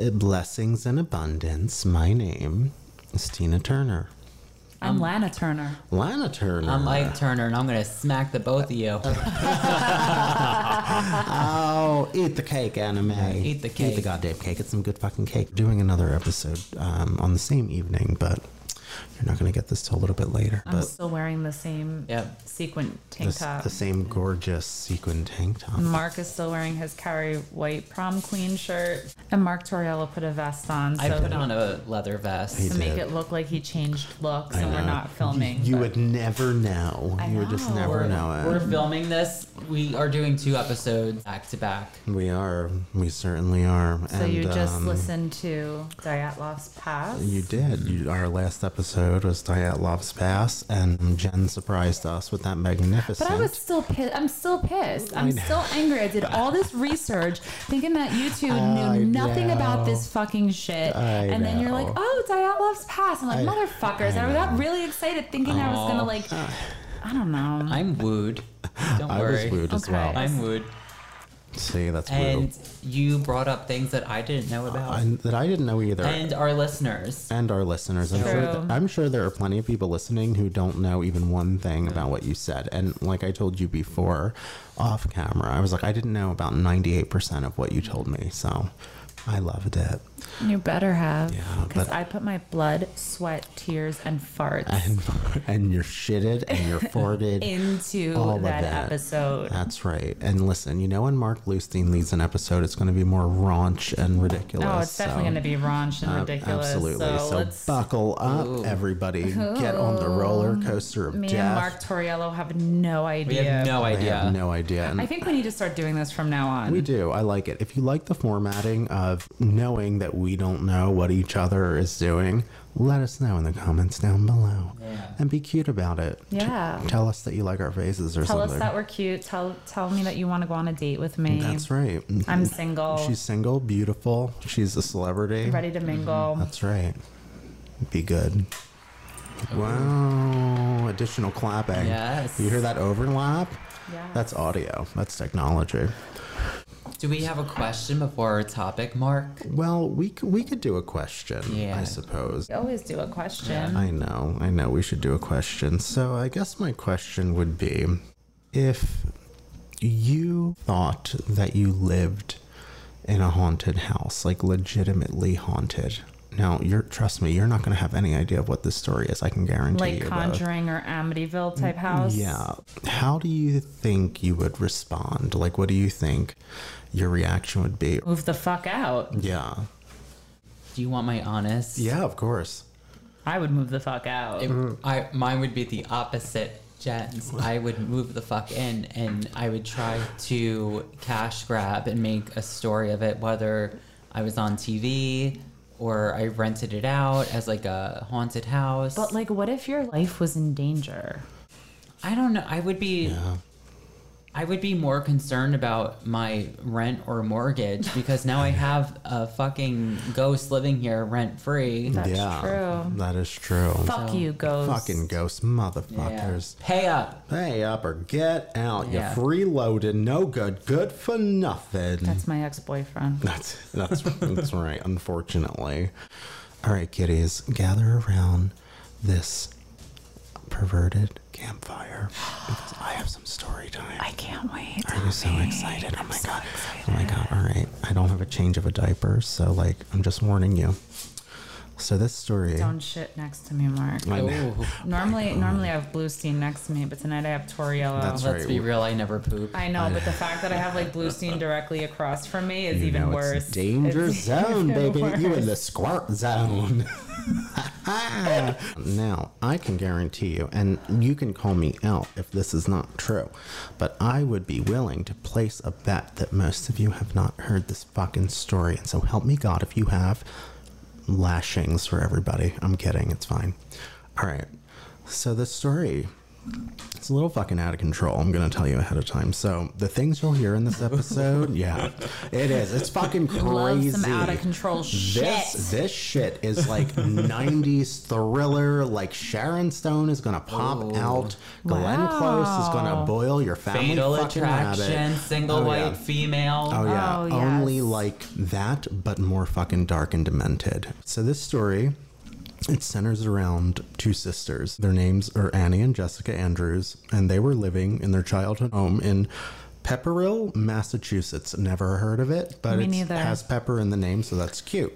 Uh, Blessings and abundance. My name is Tina Turner. I'm Lana Turner. Lana Turner. I'm Ike Turner, and I'm going to smack the both of you. Oh, eat the cake, Anna Mae. Eat the cake. Eat the goddamn cake. It's some good fucking cake. Doing another episode um, on the same evening, but you're not going to get this till a little bit later. I'm but still wearing the same Yep. sequin tank the, top. the same gorgeous sequin tank top. Mark is still wearing his Carrie White prom queen shirt. And Mark Torriello put a vest on so I put on a leather vest. He to make it look like he changed looks I and we're not filming. You but- would never know. I you would just know. never We're, know it. we're filming this. We are doing two episodes back to back. We are. We certainly are. so you just um, listened to Dyatlov's Pass. You did. You, our last episode was Dyatlov's Pass, and Jen surprised us with that magnificent. But I was still pissed. I'm still pissed. I'm still angry. I did all this research thinking that you two I knew nothing know. about this fucking shit. I and then you're like, know. oh, Dyatlov's Pass. I'm like, I- motherfuckers. I, I got really excited thinking I was going to, like, I don't know. I'm wooed. Don't I worry. was wooed as well. I'm wooed. See, that's And brutal. you brought up things that I didn't know about. I, that I didn't know either. and our listeners. and our listeners. I'm sure, True. I'm sure there are plenty of people listening who don't know even one thing about what you said. And like I told you before, off camera, I was like, I didn't know about 98% of what you told me. So I loved it. You better have. Because but- I put my blood, sweat, tears, and farts And, and you're shitted and you're farted. into all of that episode. That's right. And listen, you know when Mark Bluestein leads an episode, it's going to be more raunch and ridiculous. Oh, it's definitely going to be raunch and Uh, ridiculous. Absolutely. So, So, let's. buckle up, everybody. Get on the roller coaster of Me death. and Mark Torriello have no We idea. have no idea. have no idea. And I think we need to start doing this from now on. we do. I like it. If you like the formatting of knowing that we don't know what each other is doing, let us know in the comments down below. Yeah. And be cute about it. T- Yeah. tell us that you like our faces or Tell something. us that we're cute. Tell tell me that you want to go on a date with me. That's right. I'm single. She's single, beautiful. She's a celebrity. ready to mm-hmm. mingle. That's right. Be good. Wow. Additional clapping. Yes. You hear that overlap? Yeah. That's audio. That's technology. Do we have a question before our topic, Mark? Well, we c- we could do a question, Yeah. I suppose. We always do a question. I know, I know. We should do a question. So I guess my question would be, if you thought that you lived in a haunted house, like legitimately haunted. Now, you're trust me, you're not going to have any idea of what this story is. I can guarantee like you. that. Conjuring or Amityville type mm, house. Yeah. How do you think you would respond? Like, what do you think your reaction would be? Move the fuck out. Yeah. Do you want my honest? Yeah, of course. I would move the fuck out. It, I mine would be the opposite. Jen's. I would move the fuck in, and I would try to cash grab and make a story of it, whether I was on TV or I rented it out as like a haunted house. but like, what if your life was in danger? I don't know. I would be. Yeah. I would be more concerned about my rent or mortgage because now I have a fucking ghost living here rent free. That's yeah. true. That is true. Fuck you, ghost. Fucking ghost motherfuckers. Pay up. Pay up or get out. Yeah. You freeloaded, no good, good for nothing. That's my ex-boyfriend. That's that's that's right. Unfortunately. All right, kiddies, gather around this perverted campfire because I have some story time. I can't wait. Are you so excited? Oh my god! Oh my god! All right, I don't have a change of a diaper, so like I'm just warning you. So this story. Don't shit next to me, Mark. I know. Oh, Normally, normally I have Bluestein next to me, but tonight I have Torriello. That's let's right. be real. I never poop. I know, but the fact that I have like Bluestein directly across from me is You even know, worse. It's danger It's zone, even baby. You in worse. the squirt zone. now, I can guarantee you, and you can call me out if this is not true, but I would be willing to place a bet that most of you have not heard this fucking story. And so help me God if you have lashings for everybody. I'm kidding, it's fine. All right. So the story it's a little fucking out of control. I'm gonna tell you ahead of time. So the things you'll hear in this episode, yeah, it is. It's fucking crazy. Love some out of control shit. This this shit is like '90s thriller. Like Sharon Stone is gonna pop oh. out. Glenn Close is gonna boil your family Fatal fucking attraction, rabbit. single Oh, white yeah. female. Oh yeah, Oh, yes. only like that, but more fucking dark and demented. So this story, it centers around two sisters. Their names are Annie and Jessica Andrews, and they were living in their childhood home in Pepperell, Massachusetts. Never heard of it, but it has pepper in the name, so that's cute.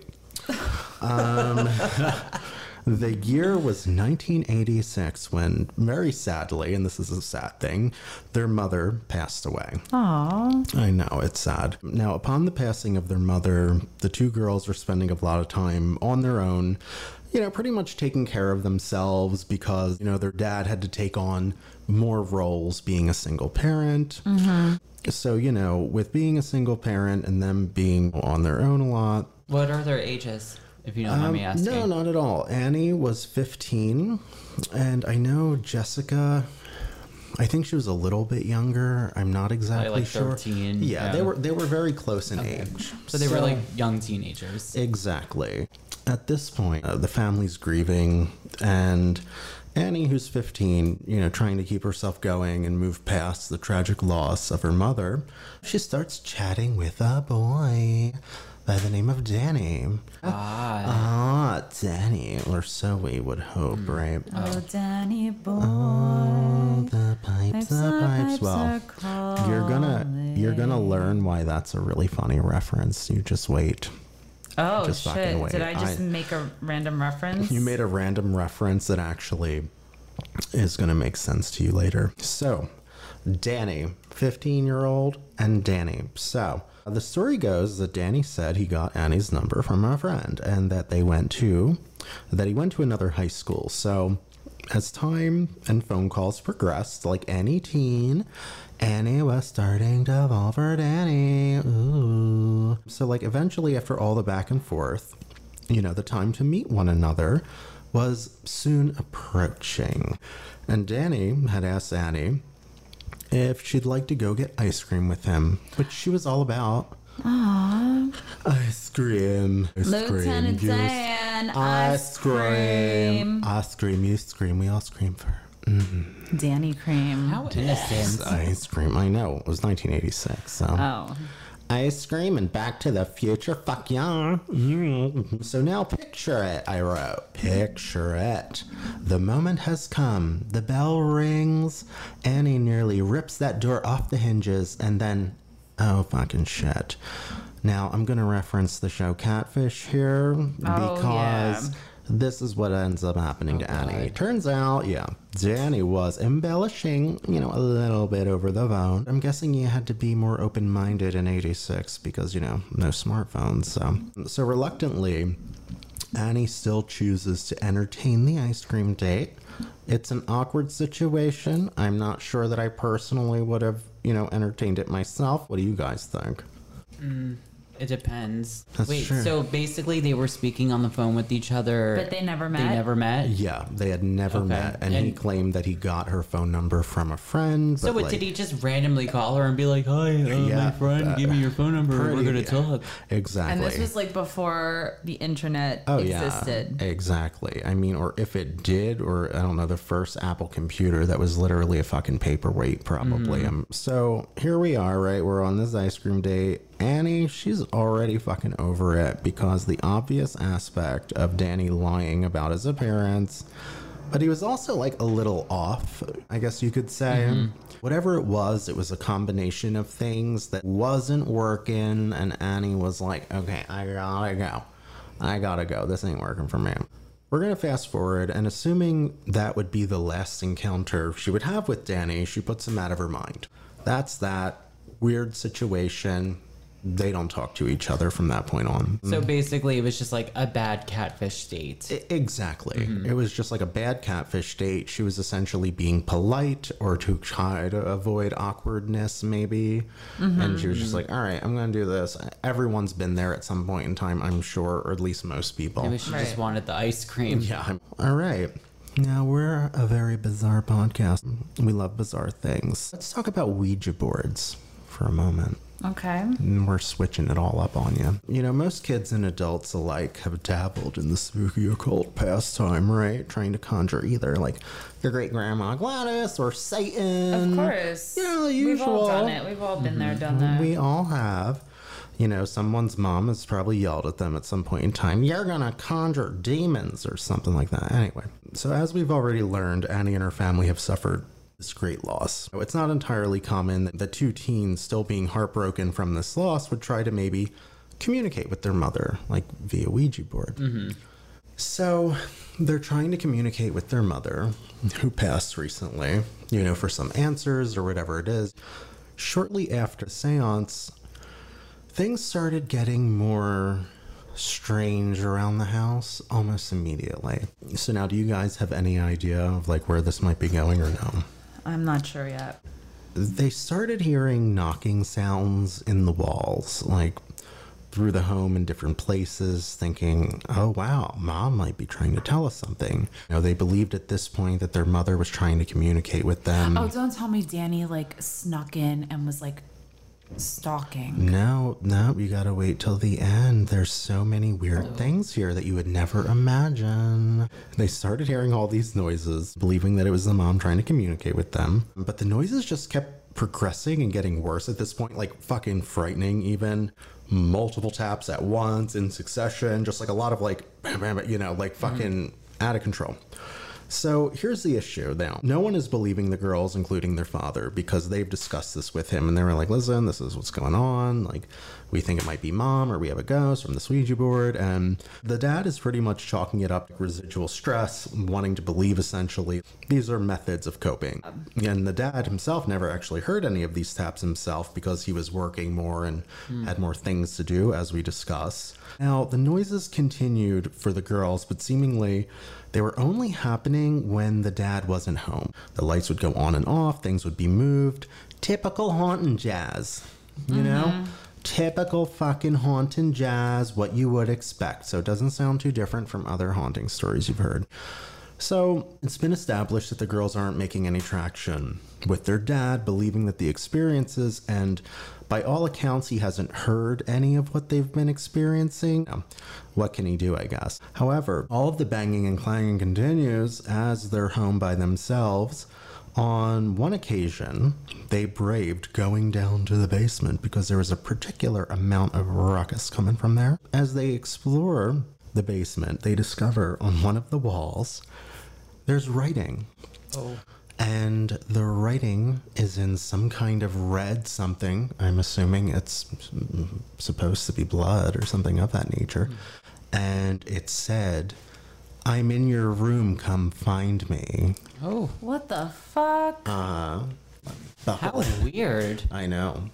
Um, the year was 1986 when, very sadly, and this is a sad thing, their mother passed away. Aw. I know, it's sad. Now, upon the passing of their mother, the two girls were spending a lot of time on their own, you know, pretty much taking care of themselves because, you know, their dad had to take on more roles being a single parent. So, you know, with being a single parent and them being on their own a lot, What are their ages, if you don't mind me asking? Um, no, not at all. Annie was 15, and I know Jessica. I think she was a little bit younger. I'm not exactly like sure. 13, Yeah, they were they were very close in age. So they were like young teenagers. exactly. At this point, uh, the family's grieving, and Annie, who's 15, you know, trying to keep herself going and move past the tragic loss of her mother, she starts chatting with a boy by the name of Danny. Ah, Ah, Danny, or so we would hope, right? Oh, Danny boy. Oh, the pipes, the the pipes. pipes Well, are you're gonna you're gonna learn why that's a really funny reference. You just wait. Oh Just shit! Did I just I- make a random reference? You made a random reference that actually is gonna make sense to you later. So, Danny, 15 year old, and Danny. So, the story goes that Danny said he got Annie's number from a friend and that they went to, that he went to another high school. So, as time and phone calls progressed, like any teen, Annie was starting to fall for Danny. Ooh. So, like, eventually, after all the back and forth, you know, the time to meet one another was soon approaching. And Danny had asked Annie if she'd like to go get ice cream with him, which she was all about. Ice cream. Ice Lieutenant cream. you- Dan, Ice ice cream. cream. Ice cream. You scream. We all scream for Danny cream. how innocent. ice cream. I know. It was 1986. So. Oh, Ice cream and Back to the Future. Fuck yeah. Mm. So now picture it, I wrote. Picture it. The moment has come. The bell rings. Annie nearly rips that door off the hinges and then. Oh, fucking shit. Now, I'm going to reference the show Catfish here Oh, because yeah. this is what ends up happening to oh, Annie. Turns out, yeah, Danny was embellishing, you know, a little bit over the phone. I'm guessing you had to be more open minded in 86 because, you know, no smartphones. So, so reluctantly, Annie still chooses to entertain the ice cream date. It's an awkward situation. I'm not sure that I personally would have, you know, entertained it myself. What do you guys think? Mm. It depends. That's Wait, true. so basically they were speaking on the phone with each other. But they never met? They never met. Yeah, they had never Okay. met, and, he claimed that he got her phone number from a friend. So what, like, did he just randomly call her and be like, "Hi, uh, Yeah, my friend, uh, give me your phone number. We're gonna talk." Exactly. and this was like before the internet Oh existed. yeah, exactly. I mean, or if it did, or I don't know, the first Apple computer that was literally a fucking paperweight, probably. Mm. Um, so here we are, right? We're on this ice cream date. Annie, she's already fucking over it because the obvious aspect of Danny lying about his appearance, but he was also like a little off, I guess you could say. Mm-hmm. Whatever it was, it was a combination of things that wasn't working, and Annie was like, okay, I gotta go. I gotta go. This ain't working for me. We're gonna fast forward, and assuming that would be the last encounter she would have with Danny, she puts him out of her mind. That's that weird situation. They don't talk to each other from that point on. So mm-hmm. basically, it was just like a bad catfish date. I- Exactly. Mm-hmm. It was just like a bad catfish date. She was essentially being polite or to try to avoid awkwardness, maybe. Mm-hmm. And she was just like, all right, I'm going to do this. Everyone's been there at some point in time, I'm sure, or at least most people. Maybe she just wanted the ice cream. Yeah. All right. Now, we're a very bizarre podcast. We love bizarre things. Let's talk about Ouija boards for a moment. Okay. And we're switching it all up on you. You know, most kids and adults alike have dabbled in the spooky occult pastime, right? Trying to conjure either like your great grandma Gladys or Satan. Of course. You know, the We've all usual. done it. We've all been there, mm-hmm. done that. We all have. You know, someone's mom has probably yelled at them at some point in time, You're gonna conjure demons or something like that. Anyway, so as we've already learned, Annie and her family have suffered this great loss. It's not entirely common that the two teens, still being heartbroken from this loss, would try to maybe communicate with their mother, like via Ouija board. Mm-hmm. So they're trying to communicate with their mother, who passed recently, you know, for some answers or whatever it is. Shortly after the seance, things started getting more strange around the house almost immediately. So now do you guys have any idea of like where this might be going or no? I'm not sure yet. They started hearing knocking sounds in the walls, like through the home in different places, thinking, oh wow, mom might be trying to tell us something. You know, they believed at this point that their mother was trying to communicate with them. Oh, don't tell me Danny like snuck in and was like stalking. No, no, you gotta wait till the end. There's so many weird things here that you would never imagine. They started hearing all these noises, believing that it was the mom trying to communicate with them. But the noises just kept progressing and getting worse at this point, like fucking frightening, even. Multiple taps at once in succession, just like a lot of like, bam, bam, bam, you know, like mm-hmm. fucking out of control. So here's the issue now. No one is believing the girls, including their father, because they've discussed this with him and they were like, listen, this is what's going on. Like, we think it might be mom or we have a ghost from the Ouija board. And the dad is pretty much chalking it up to residual stress, wanting to believe essentially these are methods of coping. And the dad himself never actually heard any of these taps himself because he was working more and had more things to do, as we discuss. Now, the noises continued for the girls, but seemingly they were only happening when the dad wasn't home. The lights would go on and off, things would be moved. Typical haunting jazz, you know? Mm-hmm. Typical fucking haunting jazz, what you would expect. So it doesn't sound too different from other haunting stories you've heard. So it's been established that the girls aren't making any traction with their dad, believing that the experiences, and by all accounts, he hasn't heard any of what they've been experiencing. What can he do, I guess? However, all of the banging and clanging continues as they're home by themselves. On one occasion, they braved going down to the basement because there was a particular amount of ruckus coming from there. As they explore the basement, they discover on one of the walls there's writing. Oh. And the writing is in some kind of red something. I'm assuming it's mm, supposed to be blood or something of that nature. And it said, I'm in your room, come find me. Oh, What the fuck? Uh, how weird. I know.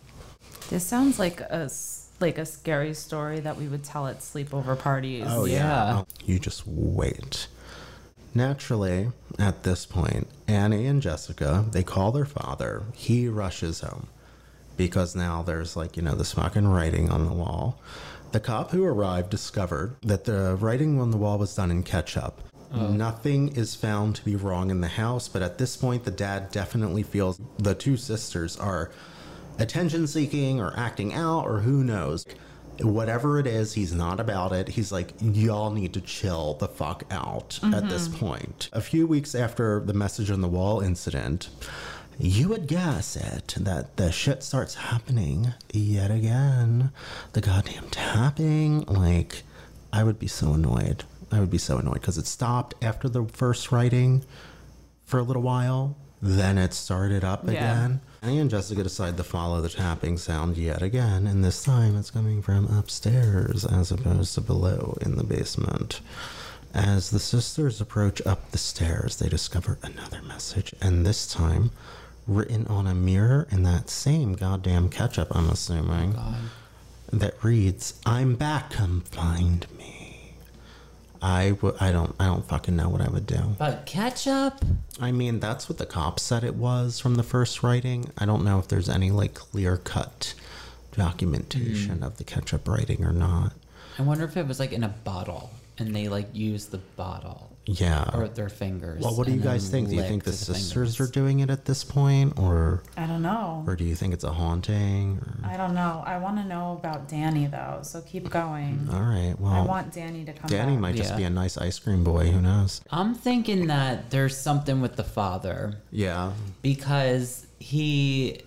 this sounds like a s- like a scary story that we would tell at sleepover parties. Oh, yeah. Yeah. Oh, you just wait. Naturally, at this point, Annie and Jessica, they call their father. He rushes home because now there's like, you know, this fucking writing on the wall. The cop who arrived discovered that the writing on the wall was done in ketchup. Oh. Nothing is found to be wrong in the house, but at this point, the dad definitely feels the two sisters are attention seeking or acting out or who knows. Whatever it is, he's not about it. He's like, y'all need to chill the fuck out at mm-hmm. this point. A few weeks after the message on the wall incident, you would guess it that the shit starts happening yet again. The goddamn tapping. Like, I would be so annoyed. I would be so annoyed because it stopped after the first writing for a little while. Then it started up Yeah. again. Annie and Jessica decide to follow the tapping sound yet again, and this time it's coming from upstairs as opposed to below in the basement. As the sisters approach up the stairs, they discover another message, and this time written on a mirror in that same goddamn ketchup, I'm assuming. that reads, "I'm back, come find me." I w- I don't I don't fucking know what I would do. But ketchup? I mean, that's what the cops said it was from the first writing. I don't know if there's any like clear cut documentation Hmm. of the ketchup writing or not. I wonder if it was like in a bottle and they like used the bottle Yeah. or their fingers. well, what do you guys think? Do you think licked the sisters fingers. are doing it at this point, or I don't know. or do you think it's a haunting? Or... I don't know. I want to know about Danny though. So keep going. All right. Well i Well, want Danny to come Danny back. might just Yeah. be a nice ice cream boy. Who knows? I'm thinking that there's something with the father Yeah. because he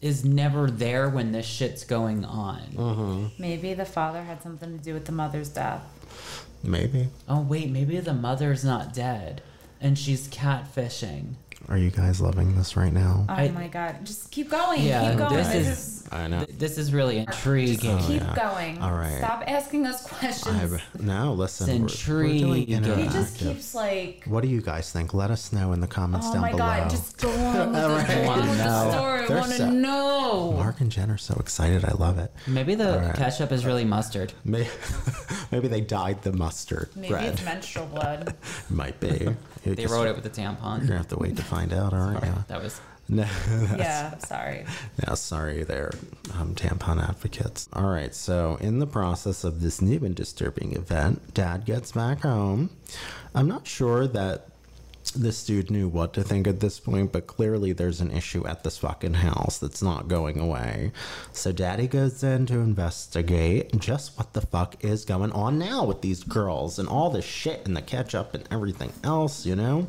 is never there when this shit's going on. Mm-hmm. Maybe the father had something to do with the mother's death. Maybe. Oh wait, maybe the mother's not dead and she's catfishing. Are you guys loving this right now? Oh I- my god! Just keep going. Yeah, keep going. this is- I know. Th- This is really intriguing. keep oh, yeah. going. All right. Stop asking us questions. I, no, listen. It's we're- we're doing intriguing. he just keeps like. What do you guys think? Let us know in the comments Oh down below. Oh my god! Just go on with, the, All go right. on with the story. They're want to so- know. Mark and Jen are so excited. I love it. Maybe the All right. ketchup is really mustard. May- Maybe they dyed the mustard Maybe bread. it's menstrual blood. Might be. You They just- wrote it with the You're gonna have to wait to find out, aren't you? That was No, yeah. Sorry. yeah, sorry, there, um, tampon advocates. All right, so in the process of this new and disturbing event, Dad gets back home. I'm not sure that this dude knew what to think at this point, but clearly there's an issue at this fucking house that's not going away. So Daddy goes in to investigate just what the fuck is going on now with these girls and all the shit and the ketchup and everything else, you know?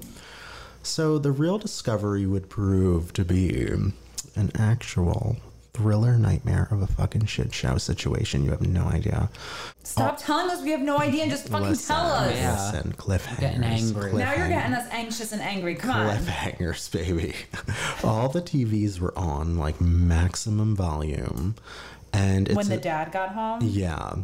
So the real discovery would prove to be an actual thriller nightmare of a fucking shit show situation. You have no idea. Stop oh. telling us we have no idea and just fucking Listen, tell us. Yeah. Listen, cliffhangers. getting angry. Now you're getting us anxious and angry. Come on. cliffhangers, baby. All the TVs were on like maximum volume, and it's When the a- dad got home. Yeah.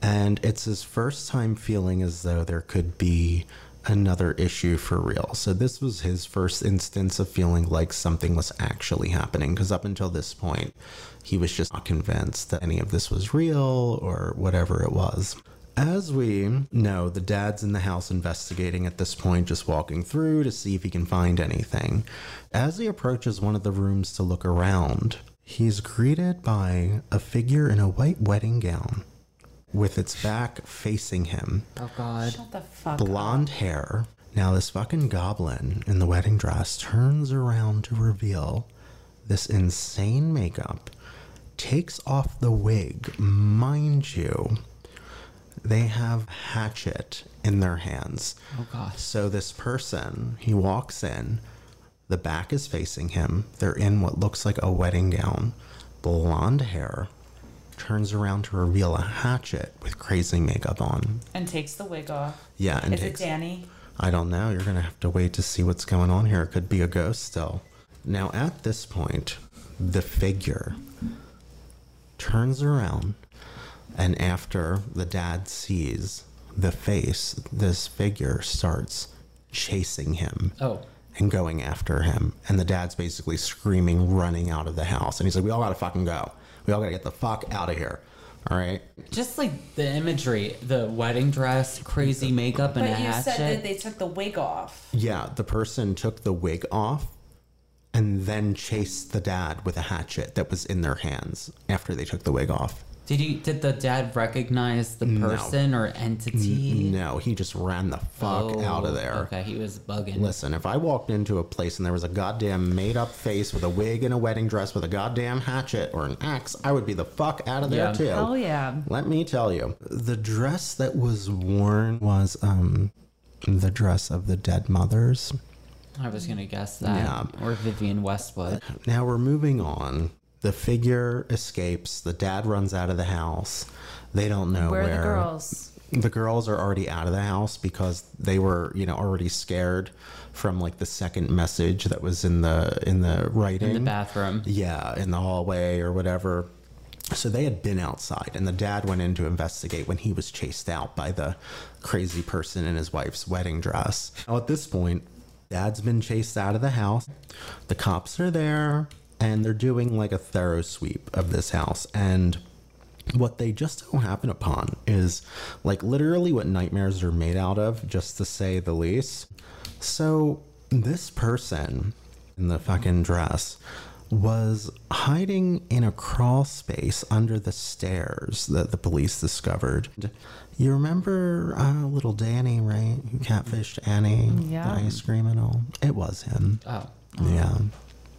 And it's his first time feeling as though there could be another issue for real. So this was his first instance of feeling like something was actually happening because up until this point, he was just not convinced that any of this was real or whatever it was. As we know, the dad's in the house investigating at this point, just walking through to see if he can find anything. As he approaches one of the rooms to look around, he's greeted by a figure in a white wedding gown with its back facing him, oh god. Shut the fuck up. blonde hair. Now, this fucking goblin in the wedding dress turns around to reveal this insane makeup, takes off the wig. Mind you, they have hatchet in their hands. Oh god. So this person, he walks in, the back is facing him. They're in what looks like a wedding gown, blonde hair, turns around to reveal a hatchet with crazy makeup on. And takes the wig off. Yeah, and Is takes it Danny? I don't know. You're going to have to wait to see what's going on here. It could be a ghost still. Now, at this point, the figure turns around, and after the dad sees the face, this figure starts chasing him Oh. and going after him. And the dad's basically screaming, running out of the house. And he's like, We all gotta fucking go. We all gotta get the fuck out of here. All right. Just like the imagery, the wedding dress, crazy makeup, and But a you hatchet. said that they took the wig off. Yeah, the person took the wig off and then chased the dad with a hatchet that was in their hands after they took the wig off. Did he? Did the dad recognize the No. person or entity? No, he just ran the fuck out of there. Oh, Okay, he was bugging. Listen, if I walked into a place and there was a goddamn made up face with a wig and a wedding dress with a goddamn hatchet or an axe, I would be the fuck out of there Yeah. too. Hell yeah. Let me tell you, the dress that was worn was um the dress of the dead mothers. I was gonna guess that. Yeah. Or Vivienne Westwood. Now we're moving on. The figure escapes. The dad runs out of the house. They don't know Where where. are the girls? The girls are already out of the house because they were, you know, already scared from like the second message that was in the in the writing. In the bathroom. Yeah, in the hallway or whatever. So they had been outside, and the dad went in to investigate when he was chased out by the crazy person in his wife's wedding dress. Now, at this point, dad's been chased out of the house. The cops are there, and they're doing like a thorough sweep of this house. And what they just so happen upon is like literally what nightmares are made out of, just to say the least. So, this person in the fucking dress was hiding in a crawl space under the stairs that the police discovered. You remember uh, little Danny, right? Who catfished Annie, Yeah. the ice cream and all? It was him. Oh. Yeah,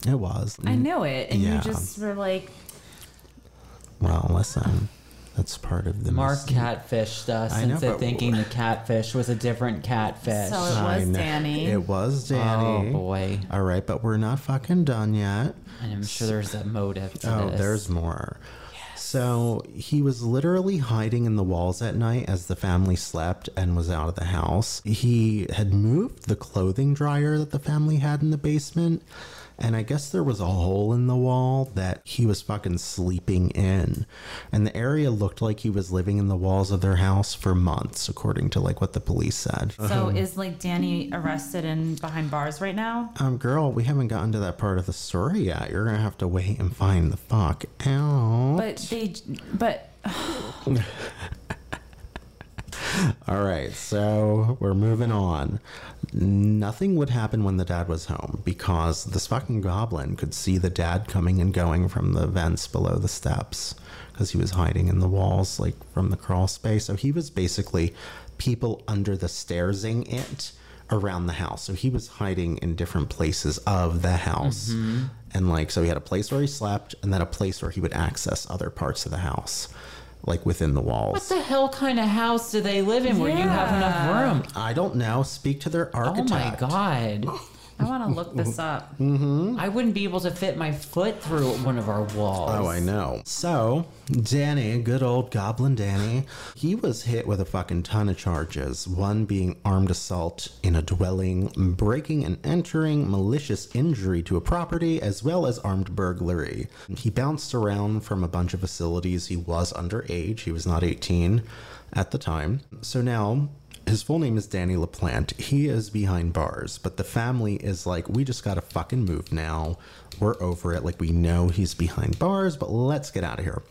it was. I knew it, and Yeah. you just were like, Well, listen, that's part of the Mark mystique. catfished us I know, into but- thinking the catfish was a different catfish. So it was. Danny. It was Danny. Oh boy. All right, but we're not fucking done yet. And I'm sure there's a motive to Oh, this. there's more. So he was literally hiding in the walls at night as the family slept and was out of the house. He had moved the clothing dryer that the family had in the basement. And I guess there was a hole in the wall that he was fucking sleeping in. And the area looked like he was living in the walls of their house for months, according to like what the police said. so is like Danny arrested and behind bars right now? Um, girl, we haven't gotten to that part of the story yet. You're gonna have to wait and find the fuck out. But they, but All right, so we're moving on. Nothing would happen when the dad was home because this fucking goblin could see the dad coming and going from the vents below the steps because he was hiding in the walls, like from the crawl space. So he was basically people under the stairsing it around the house. So he was hiding in different places of the house. Mm-hmm. And like, so he had a place where he slept and then a place where he would access other parts of the house, like within the walls. What the hell kind of house do they live in where you have enough room? I don't know. Speak to their oh architect. Oh architect. my god. I want to look this up. Mm-hmm. I wouldn't be able to fit my foot through one of our walls. Oh, I know. So, Danny, good old Goblin Danny, he was hit with a fucking ton of charges. One being armed assault in a dwelling, breaking and entering, malicious injury to a property, as well as armed burglary. He bounced around from a bunch of facilities. He was underage, he was not 18 at the time. So now, his full name is Danny LaPlante. He is behind bars, but the family is like, we just gotta fucking move now. We're over it. Like, we know he's behind bars, but let's get out of here.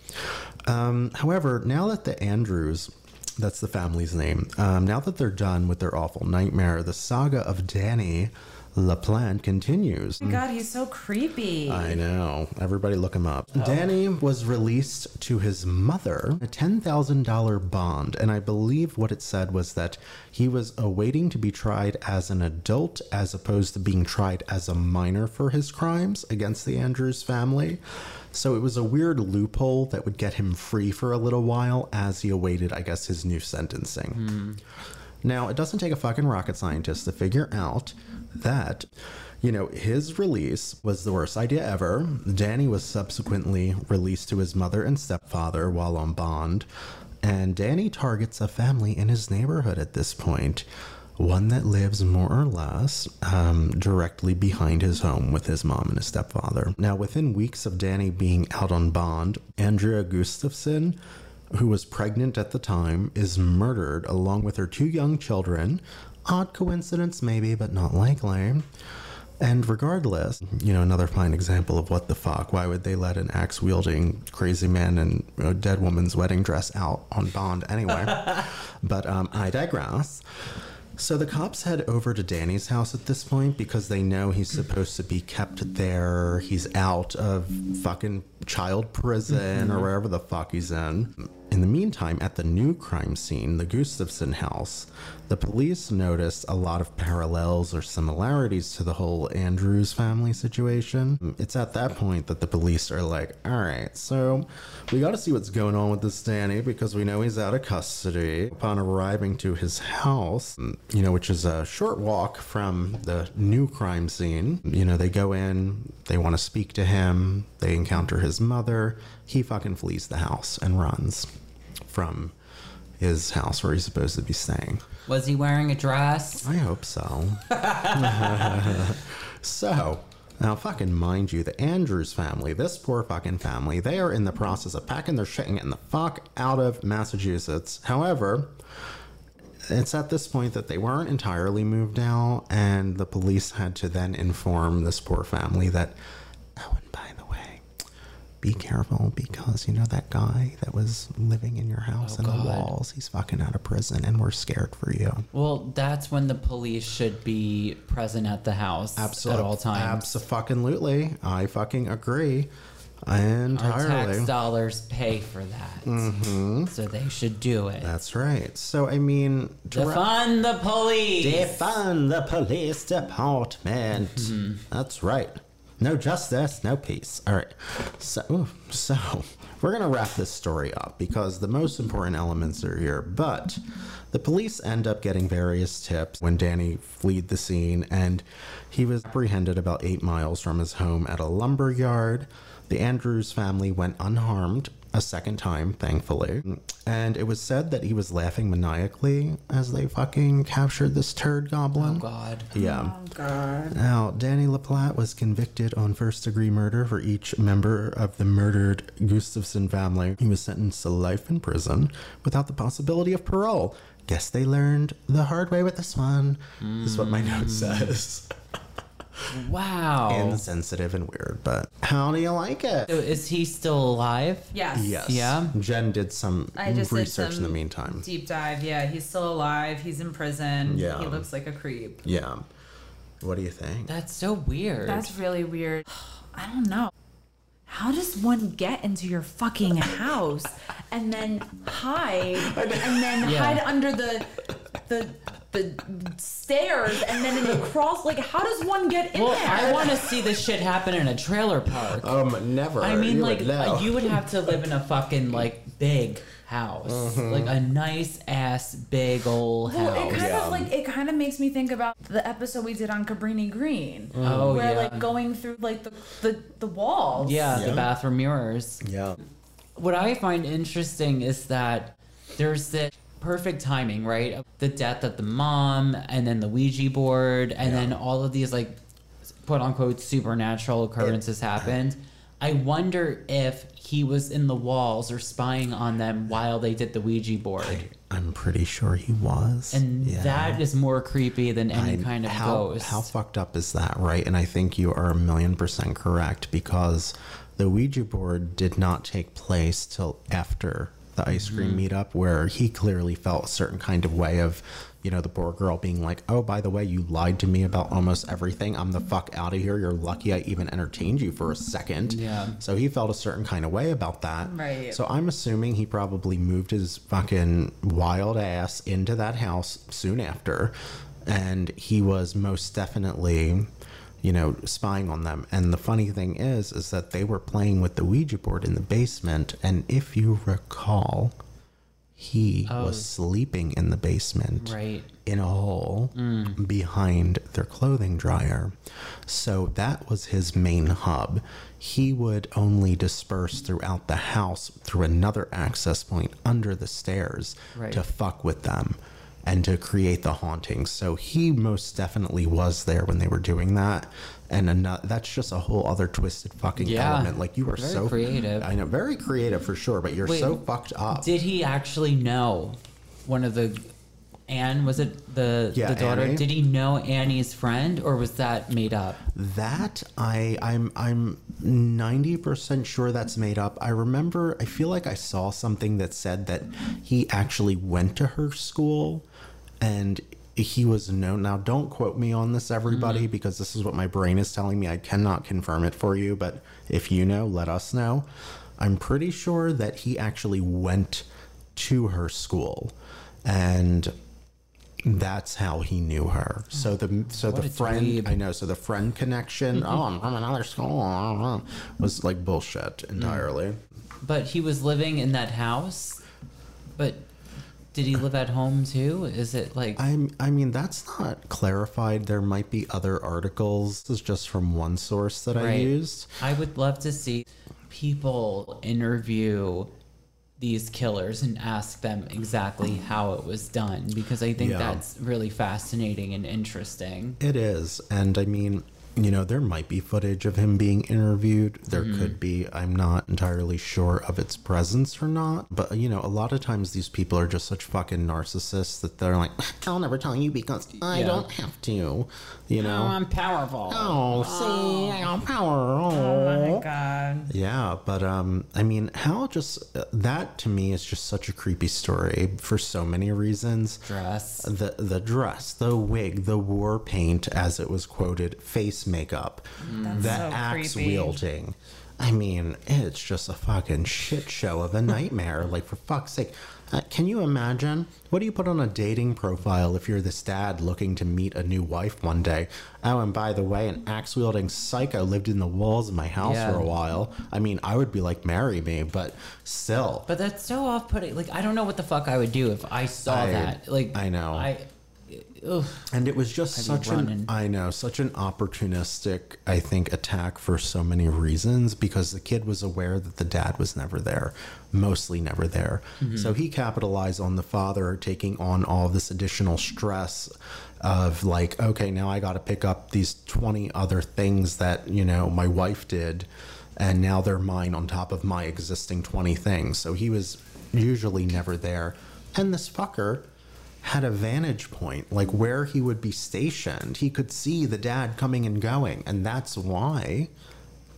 Um, however, now that the Andrews, that's the family's name, um, now that they're done with their awful nightmare, the saga of Danny LaPlante continues. Oh my God, he's so creepy. I know. Everybody look him up. Danny was released to his mother a $10,000 bond, and I believe what it said was that he was awaiting to be tried as an adult as opposed to being tried as a minor for his crimes against the Andrews family. So it was a weird loophole that would get him free for a little while as he awaited, I guess, his new sentencing. Hmm. Now, it doesn't take a fucking rocket scientist to figure out that, you know, his release was the worst idea ever. Danny was subsequently released to his mother and stepfather while on bond. And Danny targets a family in his neighborhood at this. One that lives more or less um, directly behind his home with his mom and his stepfather. Now, within weeks of Danny being out on bond, Andrea Gustafson who was pregnant at the time, is murdered along with her two young children. Odd coincidence, maybe, but not likely. And regardless, you know, another fine example of what the fuck. Why would they let an axe wielding crazy man in a dead woman's wedding dress out on bond anyway? but um, I digress. So the cops head over to Danny's house at this point because they know he's supposed to be kept there. He's out of fucking child prison or wherever the fuck he's in. In the meantime, at the new crime scene, the Gustafson house, the police noticed a lot of parallels or similarities to the whole Andrews family situation. It's at that point that the police are like, all right, so we got to see what's going on with this Danny because we know he's out of custody. Upon arriving to his house, you know, which is a short walk from the new crime scene, you know, they go in, they want to speak to him, they encounter his mother. He fucking flees the house and runs from his house where he's supposed to be staying. Was he wearing a dress? I hope so. so, now fucking mind you, the Andrews family, this poor fucking family, they are in the process of packing their shit and getting the fuck out of Massachusetts. However, it's at this point that they weren't entirely moved out, and the police had to then inform this poor family that, oh, and by the way, be careful because you know that guy that was living in your house Oh, in the walls. He's fucking out of prison, and we're scared for you. Well, that's when the police should be present at the house at all times. Absolutely, I fucking agree Our entirely. tax dollars pay for that. Mm-hmm. So they should do it. That's right. So I mean, wrap- Defund the police. defund the police department. Mm-hmm. That's right. No justice, no peace. All right. So, so we're gonna wrap this story up because the most important elements are here. But the police end up getting various tips when Danny fled the scene, and he was apprehended about eight miles from his home at a lumber yard. The Andrews family went unharmed a second time, thankfully. And it was said that he was laughing maniacally as they fucking captured this turd goblin. Oh God. Yeah. Oh God. Now, Danny LaPlante was convicted on first degree murder for each member of the murdered Gustafson family. He was sentenced to life in prison without the possibility of parole. Guess they learned the hard way with this one. This is what my note hmm. says. Wow. Insensitive and weird, but how do you like it? So is he still alive? Yes. Yes. Yeah. Jen did some I just did research in the meantime. Deep dive. Yeah, he's still alive. He's in prison. Yeah. He looks like a creep. Yeah. What do you think? That's so weird. That's really weird. I don't know. How does one get into your fucking house and then hide and then Yeah. hide under the the the stairs and then in the cross? Like, how does one get in well, there? I want to see this shit happen in a trailer park. Um, never. I mean, You like would you would have to live in a fucking like big house, Mm-hmm. like a nice ass big old Well, house. it kind Yeah. of like it kind of makes me think about the episode we did on Cabrini Green, Oh, where yeah. like going through like the the, the walls. yeah, Yeah. the bathroom mirrors. Yeah. What I find interesting is that there's this perfect timing, right? The death of the mom, and then the Ouija board, and then all of these like quote unquote supernatural occurrences happened. I wonder if he was in the walls or spying on them while they did the Ouija board. I'm pretty sure he was. And Yeah. that is more creepy than any I- kind of how, ghost. How fucked up is that, right? And I think you are a million percent correct because the Ouija board did not take place till after the ice cream Mm-hmm. meetup, where he clearly felt a certain kind of way of, you know, the poor girl being like, "Oh, by the way, you lied to me about almost everything. I'm the fuck out of here. You're lucky I even entertained you for a second. Yeah. So he felt a certain kind of way about that. Right. So I'm assuming he probably moved his fucking wild ass into that house soon after. And he was most definitely, you know, spying on them. And the funny thing is, is that they were playing with the Ouija board in the basement. And if you recall, he was oh. sleeping in the basement Right. in a hole mm. behind their clothing dryer. So that was his main hub. He would only disperse throughout the house through another access point under the stairs Right. to fuck with them and to create the hauntings. So he most definitely was there when they were doing that. And ano- that's just a whole other twisted fucking Yeah. element. Like you are Very so creative. I know, very creative for sure, but you're Wait, so fucked up. Did he actually know one of the Anne? Was it the Yeah, the daughter? Annie. Did he know Annie's friend, or was that made up? That I I'm I'm 90% sure that's made up. I remember I feel like I saw something that said that he actually went to her school and he was known now don't quote me on this everybody mm-hmm. because this is what my brain is telling me. I cannot confirm it for you, but if you know, let us know. I'm pretty sure that he actually went to her school and that's how he knew her. So the so What the friend dweeb. I know. So the friend connection. Mm-hmm. oh, I'm from another school. Was like bullshit mm. entirely. But he was living in that house. But did he live at home too? Is it like I'm. I mean, that's not clarified. There might be other articles. This is just from one source that I used. I would love to see people interview these killers and ask them exactly how it was done because I think Yeah. that's really fascinating and interesting. It is, and I mean, you know, there might be footage of him being interviewed. There could be. I'm not entirely sure of its presence or not. But, you know, a lot of times these people are just such fucking narcissists that they're like, I'll never tell you because I Yeah. don't have to. You know? Oh, I'm powerful. Oh, see, I got power. Oh my god. Yeah, but um, I mean, Hal just uh, that to me is just such a creepy story for so many reasons. Dress. The the dress, the wig, the war paint, as it was quoted, face makeup, the so axe creepy. wielding. I mean, it's just a fucking shit show of a nightmare. like for fuck's sake, uh, can you imagine? What do you put on a dating profile if you're this dad looking to meet a new wife one day? Oh, and by the way, an axe wielding psycho lived in the walls of my house Yeah. for a while. I mean, I would be like, marry me, but still. But that's so off putting. Like, I don't know what the fuck I would do if I saw I- that. Like, I know. I. Ugh. And it was just I'd such an I know, such an opportunistic, I think, attack for so many reasons because the kid was aware that the dad was never there, mostly never there. Mm-hmm. So he capitalized on the father taking on all this additional stress of like, okay, now I got to pick up these 20 other things that, you know, my wife did and now they're mine on top of my existing 20 things. So he was usually never there. And this fucker had a vantage point, like where he would be stationed. He could see the dad coming and going, and that's why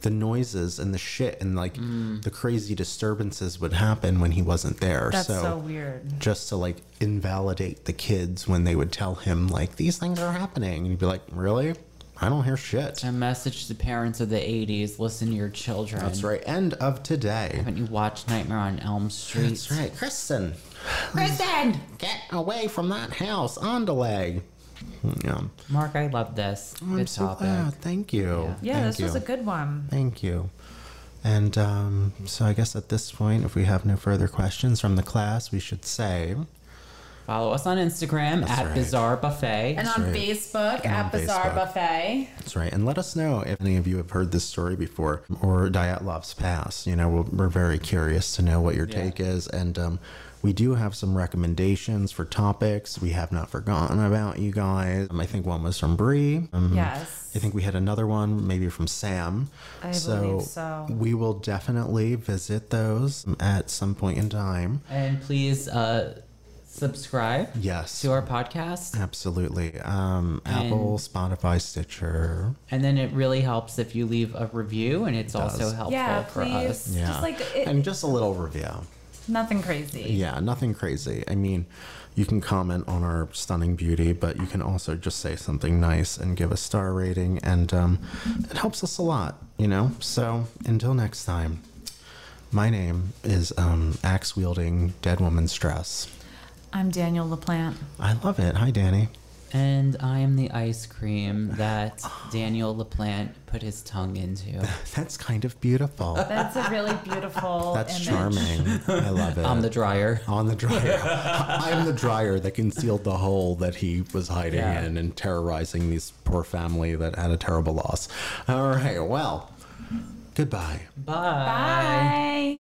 the noises and the shit and like mm. the crazy disturbances would happen when he wasn't there. That's so, so weird. Just to like invalidate the kids when they would tell him like these things are happening, and he'd be like, "Really? I don't hear shit." A message to parents of the 80s listen to your children. That's right. End of today. Haven't you watched Nightmare on Elm Street? That's right, Kristen. Kristen! Get away from that house, on delay. Yeah. Mark, I love this. I'm Good so topic. glad. Thank you. Yeah, Thank this was you. a good one. Thank you. And um, so I guess at this point, if we have no further questions from the class, we should say Follow us on Instagram That's at right. Bizarre Buffet. And on right. Facebook And at on Bizarre Facebook. Buffet. that's right. And let us know if any of you have heard this story before or Dyatlov's Pass. You know, we're, we're very curious to know what your Yeah. take is. And um, we do have some recommendations for topics. We have not forgotten about you guys. Um, I think one was from Bree. Um, Yes. I think we had another one, maybe from Sam. I believe so. We will definitely visit those at some point in time. And please uh, subscribe Yes. to our podcast. Absolutely. Um, Apple, Spotify, Stitcher. And then it really helps if you leave a review, and it's also helpful Yeah, for please. us. Yeah. Just like it, and just a little review. nothing crazy. Yeah, nothing crazy. I mean, you can comment on our stunning beauty, but you can also just say something nice and give a star rating, and um, it helps us a lot, you know? So until next time, my name is um, Axe Wielding Dead Woman Stress. I'm Daniel LaPlante. I love it. Hi, Danny. And I am the ice cream that Daniel LaPlante put his tongue into. That's kind of beautiful. That's a really beautiful That's image. charming. I love it. On the dryer. on the dryer. I'm the dryer that concealed the hole that he was hiding Yeah. in and terrorizing these poor family that had a terrible loss. All right, well, goodbye. Bye. Bye.